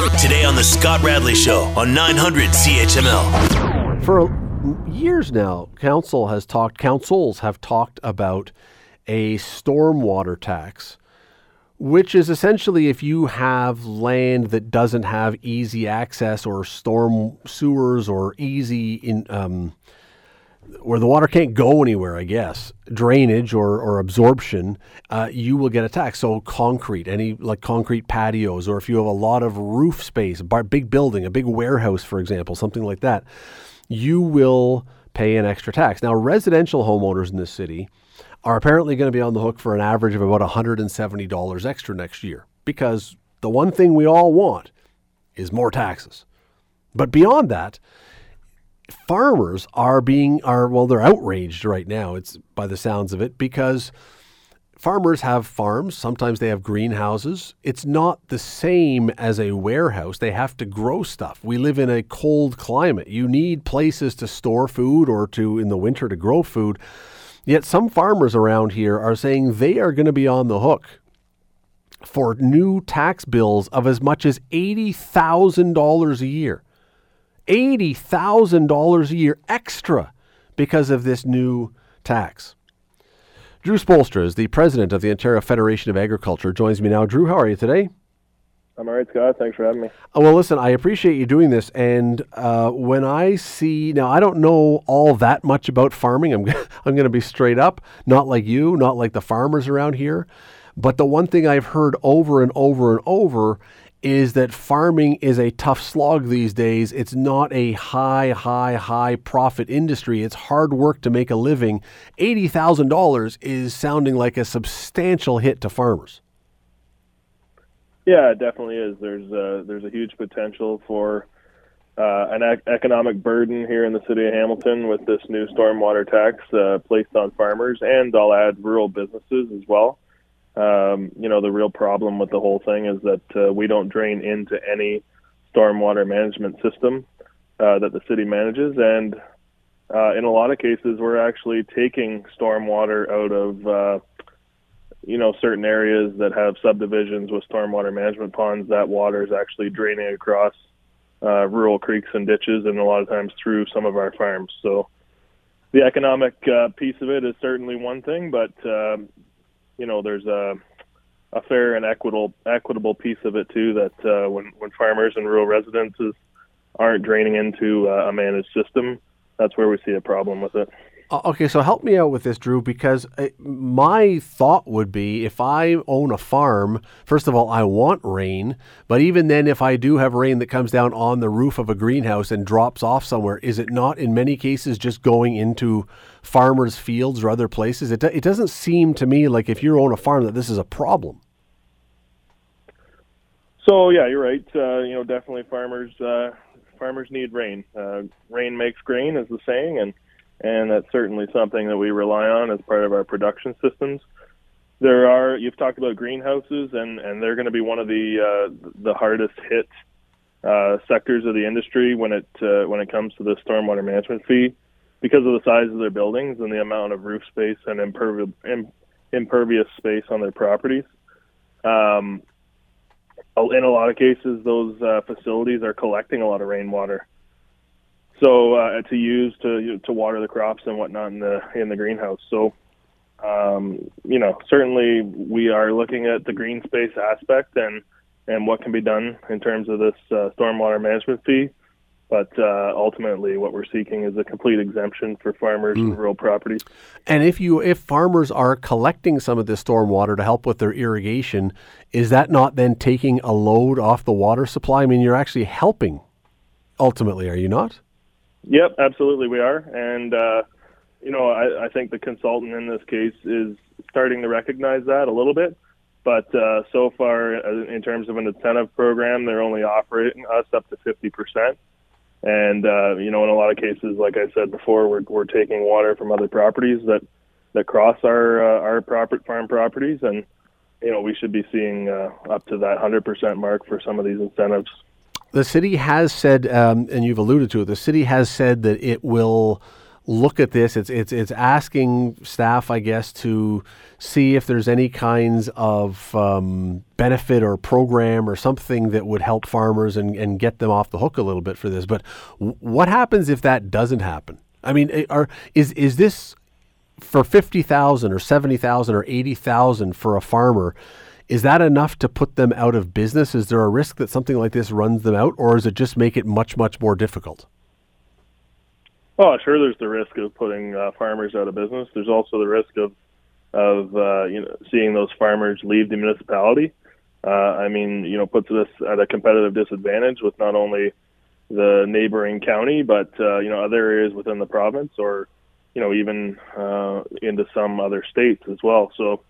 Today on The Scott Radley Show on 900 CHML. For years now, council has talked, councils have talked about a stormwater tax, which is essentially if you have land that doesn't have easy access or storm sewers or easy in um, where the water can't go anywhere, I guess, drainage or, or absorption, uh, you will get a tax. So concrete, any like concrete patios, or if you have a lot of roof space, a big building, a big warehouse, for example, something like that, you will pay an extra tax. Now, residential homeowners in this city are apparently going to be on the hook for an average of about $170 extra next year because the one thing we all want is more taxes. But beyond that, farmers are being are well they're outraged right now it's by the sounds of it because farmers have farms sometimes they have greenhouses. It's not the same as a warehouse. They have to grow stuff. We live in a cold climate. You need places to store food or to in the winter to grow food. Yet some farmers around here are saying they are going to be on the hook for new tax bills of as much as $80,000 a year $80,000 a year extra because of this new tax. Drew Spoelstra is the president of the Ontario Federation of Agriculture. Joins me now. Drew, how are you today? I'm all right, Scott. Thanks for having me. Uh, well, listen, I appreciate you doing this. And uh, when I see now, I don't know all that much about farming. I'm I'm going to be straight up, not like you, not like the farmers around here. But the one thing I've heard over and over and over is that farming is a tough slog these days. It's not a high, high, high profit industry. It's hard work to make a living. $80,000 is sounding like a substantial hit to farmers. Yeah, it definitely is. There's a, there's a huge potential for uh, an ec- economic burden here in the city of Hamilton with this new stormwater tax uh, placed on farmers, and I'll add rural businesses as well. Um, you know, the real problem with the whole thing is that uh, we don't drain into any stormwater management system uh, that the city manages, and uh, in a lot of cases, we're actually taking stormwater out of uh, you know certain areas that have subdivisions with stormwater management ponds. That water is actually draining across uh, rural creeks and ditches, and a lot of times through some of our farms. So the economic uh, piece of it is certainly one thing, but um, you know there's a a fair and equitable equitable piece of it too that uh, when when farmers and rural residences aren't draining into uh, a managed system, that's where we see a problem with it. Okay, so help me out with this, Drew, because uh, my thought would be if I own a farm, first of all, I want rain, but even then, if I do have rain that comes down on the roof of a greenhouse and drops off somewhere, is it not in many cases just going into farmers' fields or other places? It, it doesn't seem to me like if you own a farm that this is a problem. So yeah, you're right. Uh, you know, definitely farmers uh, farmers need rain. Uh, rain makes grain, is the saying, and and that's certainly something that we rely on as part of our production systems. There are you've talked about greenhouses, and and they're going to be one of the uh, the hardest hit uh, sectors of the industry when it uh, when it comes to the stormwater management fee, because of the size of their buildings and the amount of roof space and impervi- impervious space on their properties. Um, in a lot of cases, those uh, facilities are collecting a lot of rainwater, so uh, to use to to water the crops and whatnot in the in the greenhouse. So, um, you know, certainly we are looking at the green space aspect and and what can be done in terms of this uh, stormwater management fee. But uh, ultimately, what we're seeking is a complete exemption for farmers mm. and rural properties. And if you if farmers are collecting some of this stormwater to help with their irrigation, is that not then taking a load off the water supply? I mean, you're actually helping. Ultimately, are you not? Yep, absolutely, we are. And uh, you know, I, I think the consultant in this case is starting to recognize that a little bit. But uh, so far, uh, in terms of an incentive program, they're only offering us up to 50%. And uh, you know, in a lot of cases, like I said before, we're we're taking water from other properties that that cross our uh, our farm properties, and you know, we should be seeing uh, up to that 100% mark for some of these incentives. The city has said, um, and you've alluded to it. The city has said that it will look at this. It's it's it's asking staff, I guess, to see if there's any kinds of um, benefit or program or something that would help farmers and, and get them off the hook a little bit for this. But w- what happens if that doesn't happen? I mean, eh, are is is this for fifty thousand or seventy thousand or eighty thousand for a farmer? Is that enough to put them out of business? Is there a risk that something like this runs them out, or does it just make it much much more difficult? Oh, sure. There's the risk of putting uh, farmers out of business. There's also the risk of of uh, you know seeing those farmers leave the municipality. Uh, I mean, you know, puts us at a competitive disadvantage with not only the neighboring county, but uh, you know other areas within the province, or you know even uh, into some other states as well. So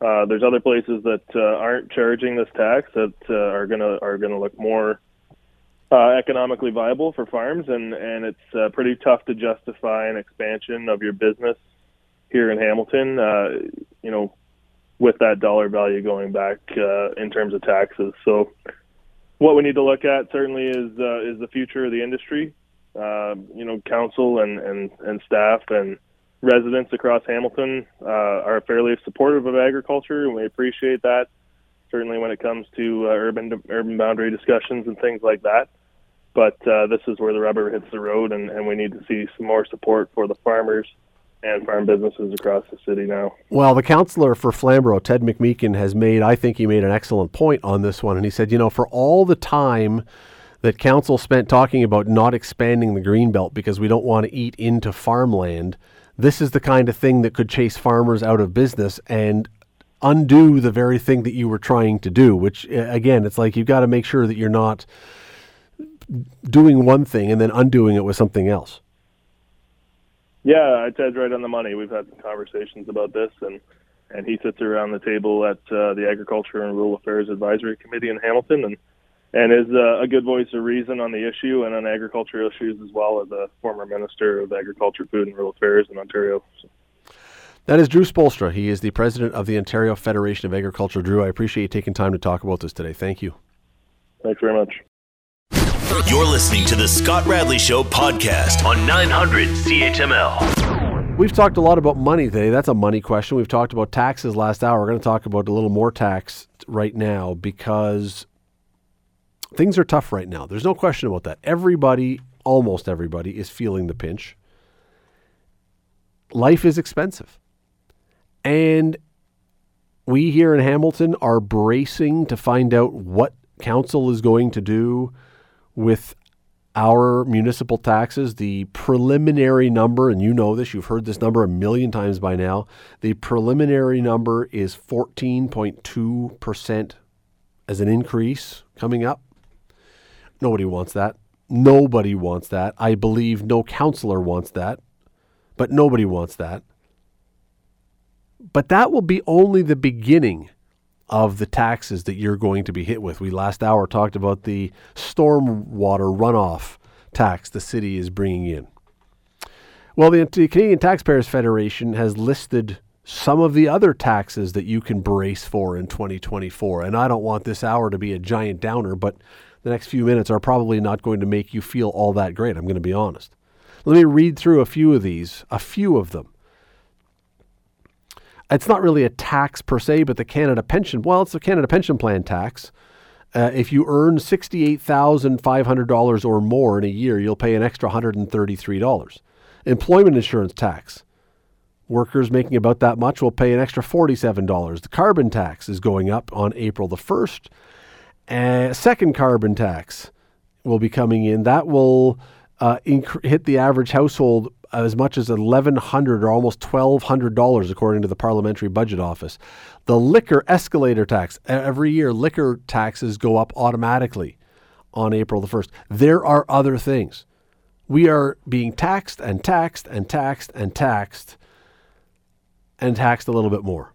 uh, there's other places that uh, aren't charging this tax that uh, are gonna are gonna look more uh, economically viable for farms, and and it's uh, pretty tough to justify an expansion of your business here in Hamilton. Uh, you know, with that dollar value going back uh, in terms of taxes. So, what we need to look at certainly is uh, is the future of the industry. Uh, you know, council and, and, and staff and residents across Hamilton uh, are fairly supportive of agriculture, and we appreciate that. Certainly, when it comes to uh, urban urban boundary discussions and things like that but uh, this is where the rubber hits the road, and, and we need to see some more support for the farmers and farm businesses across the city now. Well, the counselor for Flamborough, Ted McMeekin, has made, I think he made an excellent point on this one. And he said, you know, for all the time that council spent talking about not expanding the green belt because we don't want to eat into farmland, this is the kind of thing that could chase farmers out of business and undo the very thing that you were trying to do, which, again, it's like you've got to make sure that you're not doing one thing and then undoing it with something else. Yeah, Ted's right on the money. We've had some conversations about this, and and he sits around the table at uh, the Agriculture and Rural Affairs Advisory Committee in Hamilton, and and is uh, a good voice of reason on the issue and on agriculture issues as well as a former minister of Agriculture, Food and Rural Affairs in Ontario. So. That is Drew Spoelstra. He is the president of the Ontario Federation of Agriculture. Drew, I appreciate you taking time to talk about this today. Thank you. Thanks very much. You're listening to the Scott Radley Show podcast on 900 CHML. We've talked a lot about money today. That's a money question. We've talked about taxes last hour. We're going to talk about a little more tax right now because things are tough right now. There's no question about that. Everybody, almost everybody, is feeling the pinch. Life is expensive. And we here in Hamilton are bracing to find out what council is going to do with our municipal taxes, the preliminary number, and you know this, you've heard this number a million times by now. The preliminary number is 14.2% as an increase coming up. Nobody wants that. Nobody wants that. I believe no counselor wants that, but nobody wants that. But that will be only the beginning of the taxes that you're going to be hit with. We last hour talked about the stormwater runoff tax the city is bringing in. Well, the, the Canadian Taxpayers Federation has listed some of the other taxes that you can brace for in 2024. And I don't want this hour to be a giant downer, but the next few minutes are probably not going to make you feel all that great. I'm going to be honest. Let me read through a few of these, a few of them it's not really a tax per se, but the Canada Pension, well, it's the Canada Pension Plan tax. Uh, if you earn $68,500 or more in a year, you'll pay an extra $133. Employment insurance tax. Workers making about that much will pay an extra $47. The carbon tax is going up on April the 1st. Uh, second carbon tax will be coming in. That will uh, inc- hit the average household as much as 1,100 or almost $1,200, according to the Parliamentary Budget Office. The liquor escalator tax, every year, liquor taxes go up automatically on April the 1st. There are other things. We are being taxed and taxed and taxed and taxed and taxed a little bit more.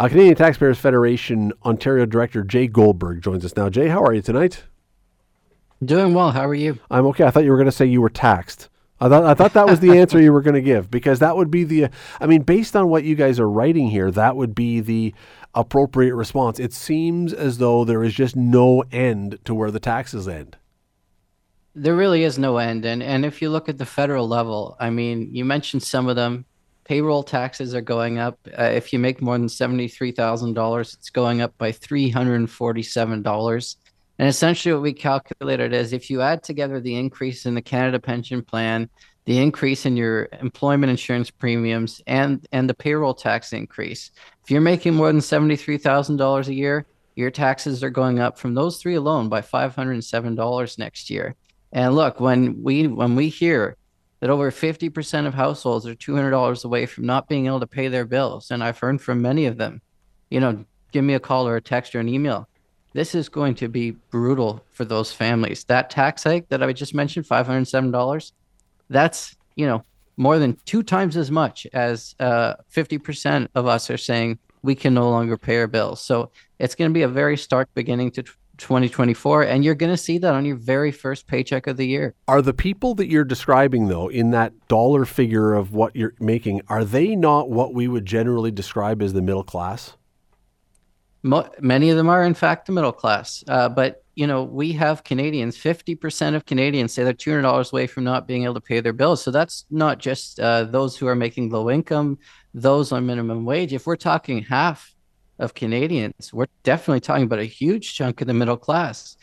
Uh, Canadian Taxpayers Federation Ontario Director Jay Goldberg joins us now. Jay, how are you tonight? Doing well. How are you? I'm okay. I thought you were going to say you were taxed. I thought I thought that was the answer you were going to give because that would be the I mean based on what you guys are writing here that would be the appropriate response. It seems as though there is just no end to where the taxes end. There really is no end. And, and if you look at the federal level, I mean, you mentioned some of them. Payroll taxes are going up. Uh, if you make more than $73,000, it's going up by $347. And essentially, what we calculated is if you add together the increase in the Canada Pension Plan, the increase in your employment insurance premiums, and and the payroll tax increase, if you're making more than seventy three thousand dollars a year, your taxes are going up from those three alone by five hundred and seven dollars next year. And look, when we when we hear that over 50% of households are $200 away from not being able to pay their bills. And I've heard from many of them, you know, give me a call or a text or an email. This is going to be brutal for those families. That tax hike that I just mentioned, $507, that's, you know, more than two times as much as uh, 50% of us are saying we can no longer pay our bills. So it's going to be a very stark beginning to 2024 and you're going to see that on your very first paycheck of the year. Are the people that you're describing though in that dollar figure of what you're making are they not what we would generally describe as the middle class? Mo- many of them are in fact the middle class. Uh, but you know we have canadians 50% of canadians say they're $200 away from not being able to pay their bills. So that's not just uh, those who are making low income those on minimum wage. If we're talking half of Canadians. We're definitely talking about a huge chunk of the middle class.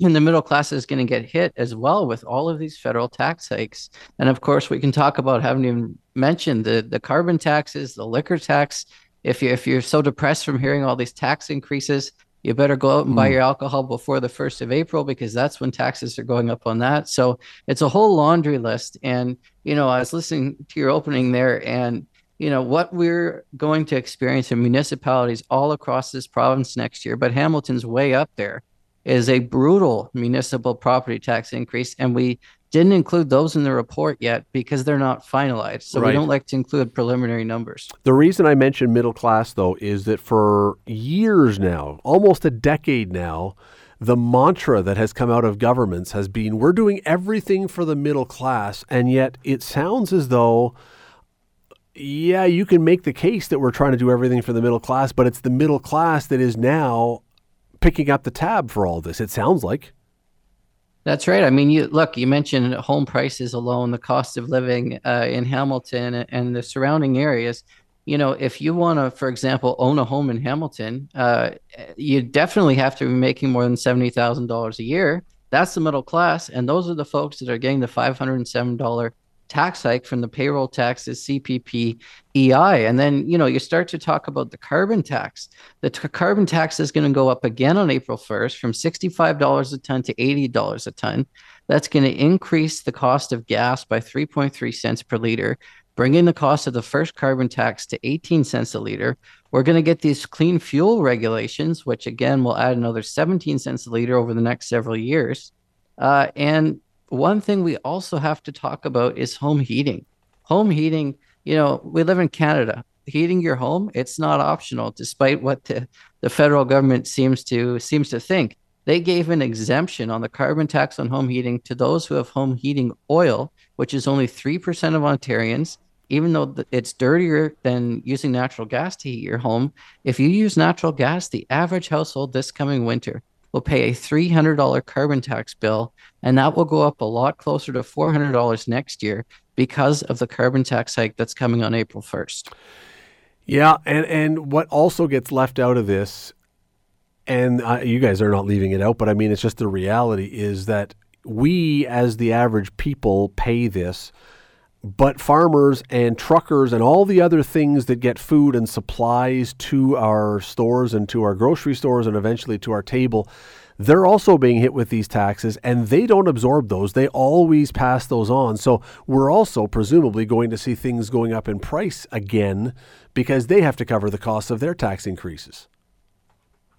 And the middle class is going to get hit as well with all of these federal tax hikes. And of course, we can talk about haven't even mentioned the, the carbon taxes, the liquor tax. If you if you're so depressed from hearing all these tax increases, you better go out and buy mm. your alcohol before the first of April because that's when taxes are going up on that. So it's a whole laundry list. And you know, I was listening to your opening there, and you know what we're going to experience in municipalities all across this province next year but hamilton's way up there is a brutal municipal property tax increase and we didn't include those in the report yet because they're not finalized so right. we don't like to include preliminary numbers the reason i mentioned middle class though is that for years now almost a decade now the mantra that has come out of governments has been we're doing everything for the middle class and yet it sounds as though yeah, you can make the case that we're trying to do everything for the middle class, but it's the middle class that is now picking up the tab for all this. It sounds like. That's right. I mean, you look. You mentioned home prices alone, the cost of living uh, in Hamilton and the surrounding areas. You know, if you want to, for example, own a home in Hamilton, uh, you definitely have to be making more than seventy thousand dollars a year. That's the middle class, and those are the folks that are getting the five hundred and seven dollar tax hike from the payroll taxes, CPP, EI. And then, you know, you start to talk about the carbon tax. The t- carbon tax is going to go up again on April 1st from $65 a ton to $80 a ton. That's going to increase the cost of gas by 3.3 cents per liter, bringing the cost of the first carbon tax to 18 cents a liter. We're going to get these clean fuel regulations, which again will add another 17 cents a liter over the next several years. Uh, and one thing we also have to talk about is home heating. Home heating, you know, we live in Canada. Heating your home, it's not optional, despite what the, the federal government seems to seems to think. They gave an exemption on the carbon tax on home heating to those who have home heating oil, which is only 3% of Ontarians, even though it's dirtier than using natural gas to heat your home. If you use natural gas, the average household this coming winter will pay a $300 carbon tax bill, and that will go up a lot closer to $400 next year because of the carbon tax hike that's coming on April 1st. Yeah, and and what also gets left out of this, and uh, you guys are not leaving it out, but I mean it's just the reality is that we as the average people pay this but farmers and truckers and all the other things that get food and supplies to our stores and to our grocery stores and eventually to our table, they're also being hit with these taxes and they don't absorb those. They always pass those on. So we're also presumably going to see things going up in price again because they have to cover the costs of their tax increases.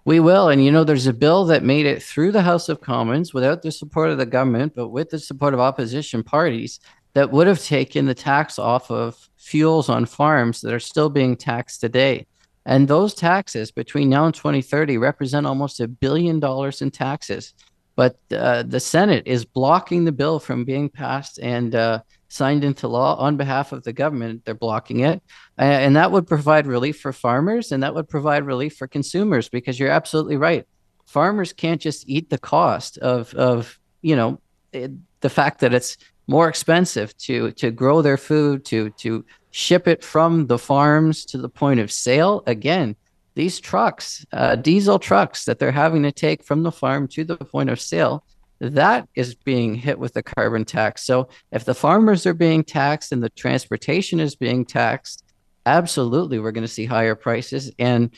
We will. And you know, there's a bill that made it through the House of Commons without the support of the government, but with the support of opposition parties that would have taken the tax off of fuels on farms that are still being taxed today. And those taxes between now and 2030 represent almost a billion dollars in taxes. But uh, the Senate is blocking the bill from being passed and uh, signed into law on behalf of the government. They're blocking it. And that would provide relief for farmers and that would provide relief for consumers because you're absolutely right. Farmers can't just eat the cost of, of you know, the fact that it's more expensive to to grow their food, to to ship it from the farms to the point of sale. Again, these trucks, uh, diesel trucks that they're having to take from the farm to the point of sale, that is being hit with the carbon tax. So if the farmers are being taxed and the transportation is being taxed, absolutely we're going to see higher prices. And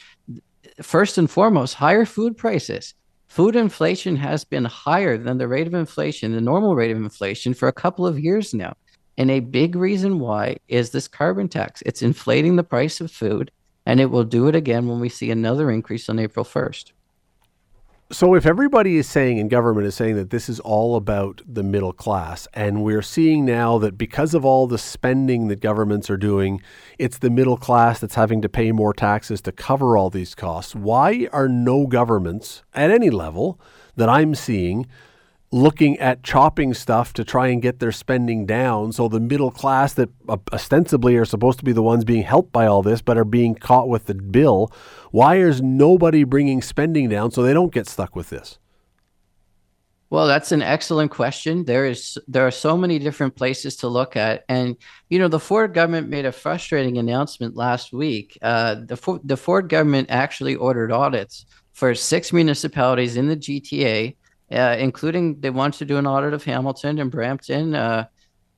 first and foremost, higher food prices. Food inflation has been higher than the rate of inflation, the normal rate of inflation, for a couple of years now. And a big reason why is this carbon tax. It's inflating the price of food, and it will do it again when we see another increase on April 1st. So, if everybody is saying, and government is saying that this is all about the middle class, and we're seeing now that because of all the spending that governments are doing, it's the middle class that's having to pay more taxes to cover all these costs, why are no governments at any level that I'm seeing looking at chopping stuff to try and get their spending down. So the middle class that ostensibly are supposed to be the ones being helped by all this but are being caught with the bill. Why is nobody bringing spending down so they don't get stuck with this? Well that's an excellent question. There is there are so many different places to look at. And you know the ford government made a frustrating announcement last week. Uh, the, the ford government actually ordered audits for six municipalities in the gta uh, including they want to do an audit of Hamilton and Brampton uh,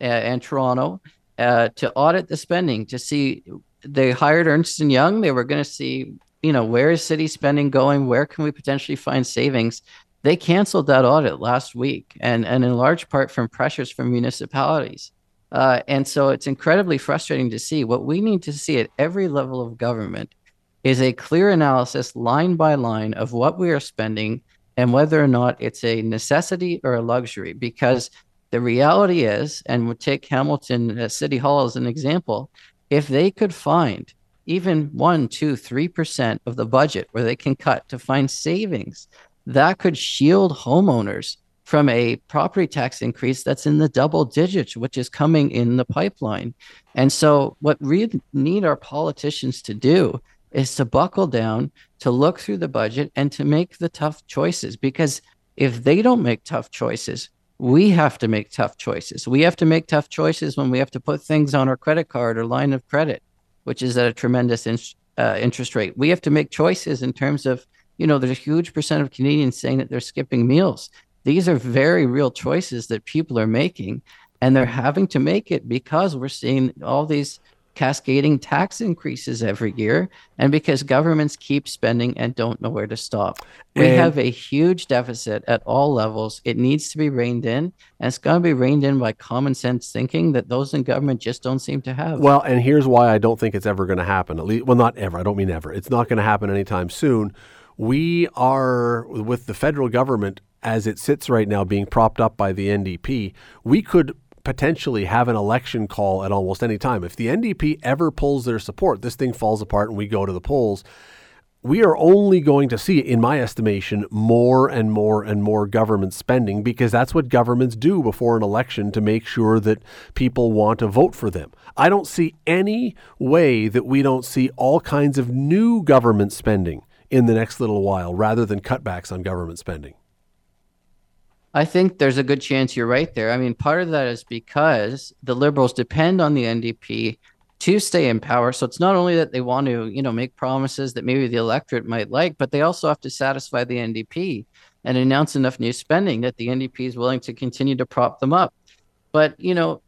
and Toronto uh, to audit the spending to see. They hired Ernst and Young. They were going to see, you know, where is city spending going? Where can we potentially find savings? They canceled that audit last week, and and in large part from pressures from municipalities. Uh, and so it's incredibly frustrating to see. What we need to see at every level of government is a clear analysis, line by line, of what we are spending and whether or not it's a necessity or a luxury. Because the reality is, and we'll take Hamilton uh, City Hall as an example, if they could find even one, two, three percent of the budget where they can cut to find savings, that could shield homeowners from a property tax increase that's in the double digits, which is coming in the pipeline. And so, what we need our politicians to do is to buckle down, to look through the budget, and to make the tough choices. Because if they don't make tough choices, we have to make tough choices. We have to make tough choices when we have to put things on our credit card or line of credit, which is at a tremendous in, uh, interest rate. We have to make choices in terms of, you know, there's a huge percent of Canadians saying that they're skipping meals. These are very real choices that people are making, and they're having to make it because we're seeing all these cascading tax increases every year and because governments keep spending and don't know where to stop. We and have a huge deficit at all levels. It needs to be reined in, and it's going to be reined in by common sense thinking that those in government just don't seem to have. Well, and here's why I don't think it's ever going to happen. At least, well, not ever. I don't mean ever. It's not going to happen anytime soon. We are with the federal government as it sits right now being propped up by the NDP, we could potentially have an election call at almost any time. If the NDP ever pulls their support, this thing falls apart and we go to the polls. We are only going to see, in my estimation, more and more and more government spending because that's what governments do before an election to make sure that people want to vote for them. I don't see any way that we don't see all kinds of new government spending in the next little while rather than cutbacks on government spending. I think there's a good chance you're right there. I mean, part of that is because the liberals depend on the NDP to stay in power. So it's not only that they want to, you know, make promises that maybe the electorate might like, but they also have to satisfy the NDP and announce enough new spending that the NDP is willing to continue to prop them up. But, you know,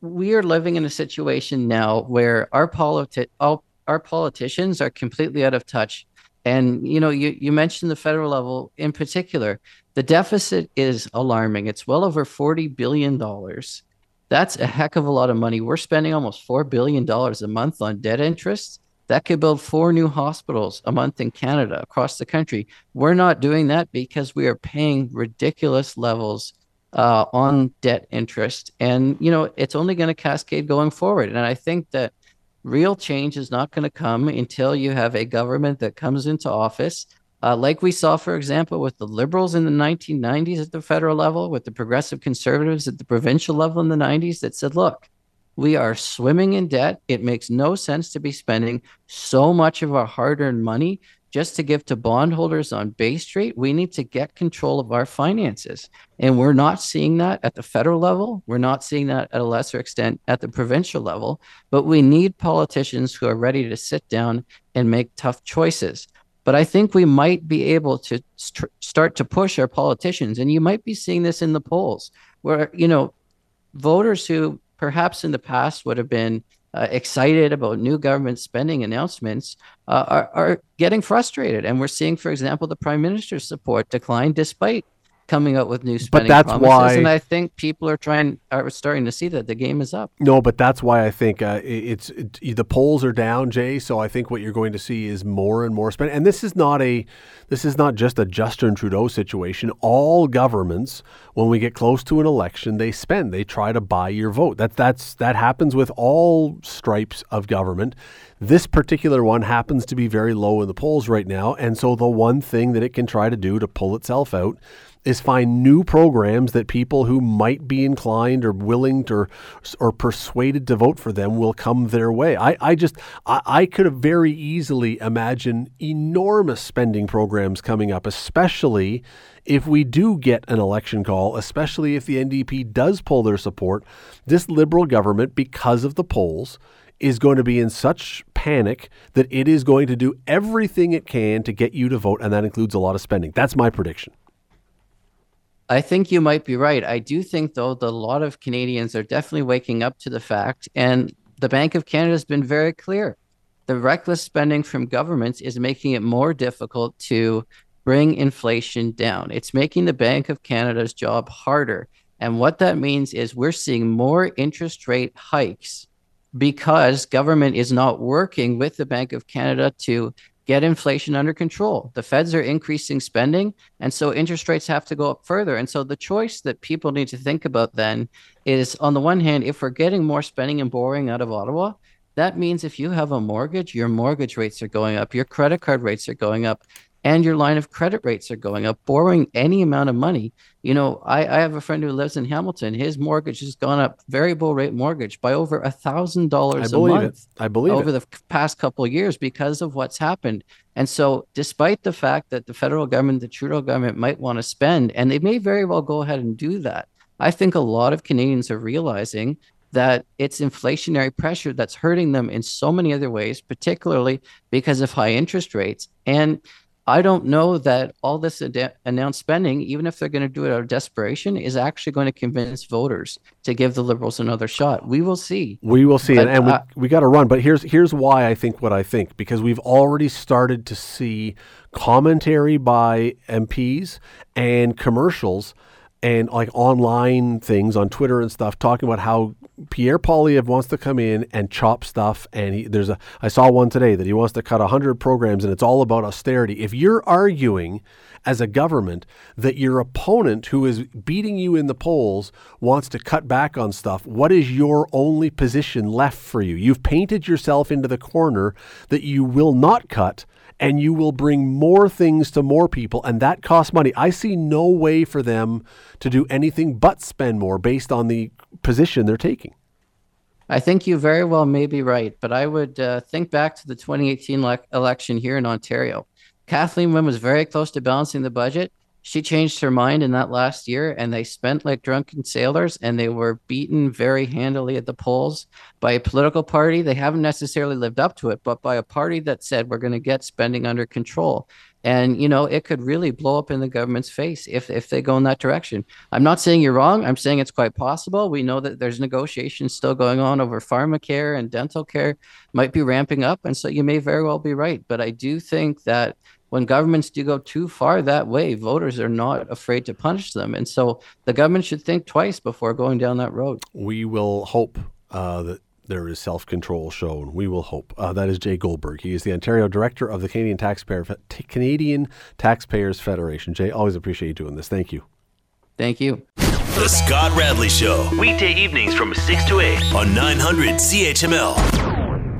we are living in a situation now where our politi- all, our politicians are completely out of touch. And you know, you, you mentioned the federal level in particular. The deficit is alarming. It's well over $40 billion. That's a heck of a lot of money. We're spending almost $4 billion a month on debt interest. That could build four new hospitals a month in Canada across the country. We're not doing that because we are paying ridiculous levels uh, on debt interest. And, you know, it's only going to cascade going forward. And I think that real change is not going to come until you have a government that comes into office uh, like we saw, for example, with the liberals in the 1990s at the federal level, with the progressive conservatives at the provincial level in the 90s, that said, look, we are swimming in debt. It makes no sense to be spending so much of our hard earned money just to give to bondholders on Bay Street. We need to get control of our finances. And we're not seeing that at the federal level. We're not seeing that at a lesser extent at the provincial level. But we need politicians who are ready to sit down and make tough choices. But I think we might be able to st- start to push our politicians. And you might be seeing this in the polls where, you know, voters who perhaps in the past would have been uh, excited about new government spending announcements uh, are, are getting frustrated. And we're seeing, for example, the prime minister's support decline despite coming up with new spending but that's promises. why and I think people are trying are starting to see that the game is up. No, but that's why I think uh, it's it, the polls are down, Jay. So I think what you're going to see is more and more spending. And this is not a this is not just a Justin Trudeau situation. All governments, when we get close to an election, they spend. They try to buy your vote. That that's that happens with all stripes of government. This particular one happens to be very low in the polls right now, and so the one thing that it can try to do to pull itself out is find new programs that people who might be inclined or willing to or, or persuaded to vote for them will come their way. I, I just I, I could very easily imagine enormous spending programs coming up, especially if we do get an election call, especially if the NDP does pull their support. This liberal government, because of the polls, is going to be in such panic that it is going to do everything it can to get you to vote, and that includes a lot of spending. That's my prediction. I think you might be right. I do think, though, that a lot of Canadians are definitely waking up to the fact, and the Bank of Canada has been very clear. The reckless spending from governments is making it more difficult to bring inflation down. It's making the Bank of Canada's job harder. And what that means is we're seeing more interest rate hikes because government is not working with the Bank of Canada to get inflation under control. The feds are increasing spending, and so interest rates have to go up further. And so the choice that people need to think about then is on the one hand, if we're getting more spending and borrowing out of Ottawa, that means if you have a mortgage, your mortgage rates are going up, your credit card rates are going up, and your line of credit rates are going up. Borrowing any amount of money, you know, I, I have a friend who lives in Hamilton. His mortgage has gone up, variable rate mortgage, by over a thousand dollars a month. It. I believe over it. the past couple of years because of what's happened. And so, despite the fact that the federal government, the Trudeau government, might want to spend, and they may very well go ahead and do that, I think a lot of Canadians are realizing that it's inflationary pressure that's hurting them in so many other ways, particularly because of high interest rates. And I don't know that all this ad- announced spending, even if they're going to do it out of desperation, is actually going to convince voters to give the Liberals another shot. We will see. We will see, But, and, and uh, we we got to run. But here's here's why I think what I think because we've already started to see commentary by MPs and commercials and like online things on Twitter and stuff talking about how Pierre Poilievre wants to come in and chop stuff and he, there's a I saw one today that he wants to cut 100 programs and it's all about austerity. If you're arguing as a government that your opponent who is beating you in the polls wants to cut back on stuff, what is your only position left for you? You've painted yourself into the corner that you will not cut and you will bring more things to more people, and that costs money. I see no way for them to do anything but spend more based on the position they're taking. I think you very well may be right, but I would uh, think back to the 2018 le- election here in Ontario. Kathleen Wynne was very close to balancing the budget. She changed her mind in that last year, and they spent like drunken sailors, and they were beaten very handily at the polls by a political party. They haven't necessarily lived up to it, but by a party that said we're going to get spending under control. And you know, it could really blow up in the government's face if if they go in that direction. I'm not saying you're wrong. I'm saying it's quite possible. We know that there's negotiations still going on over pharmacare and dental care might be ramping up, and so you may very well be right. But I do think that when governments do go too far that way, voters are not afraid to punish them, and so the government should think twice before going down that road. We will hope uh, that there is self control shown. We will hope. Uh, that is Jay Goldberg. He is the Ontario Director of the Canadian Taxpayer T- Canadian Taxpayers Federation. Jay, always appreciate you doing this. Thank you. Thank you. The Scott Radley Show. Weekday evenings from 6 to 8 on 900 CHML.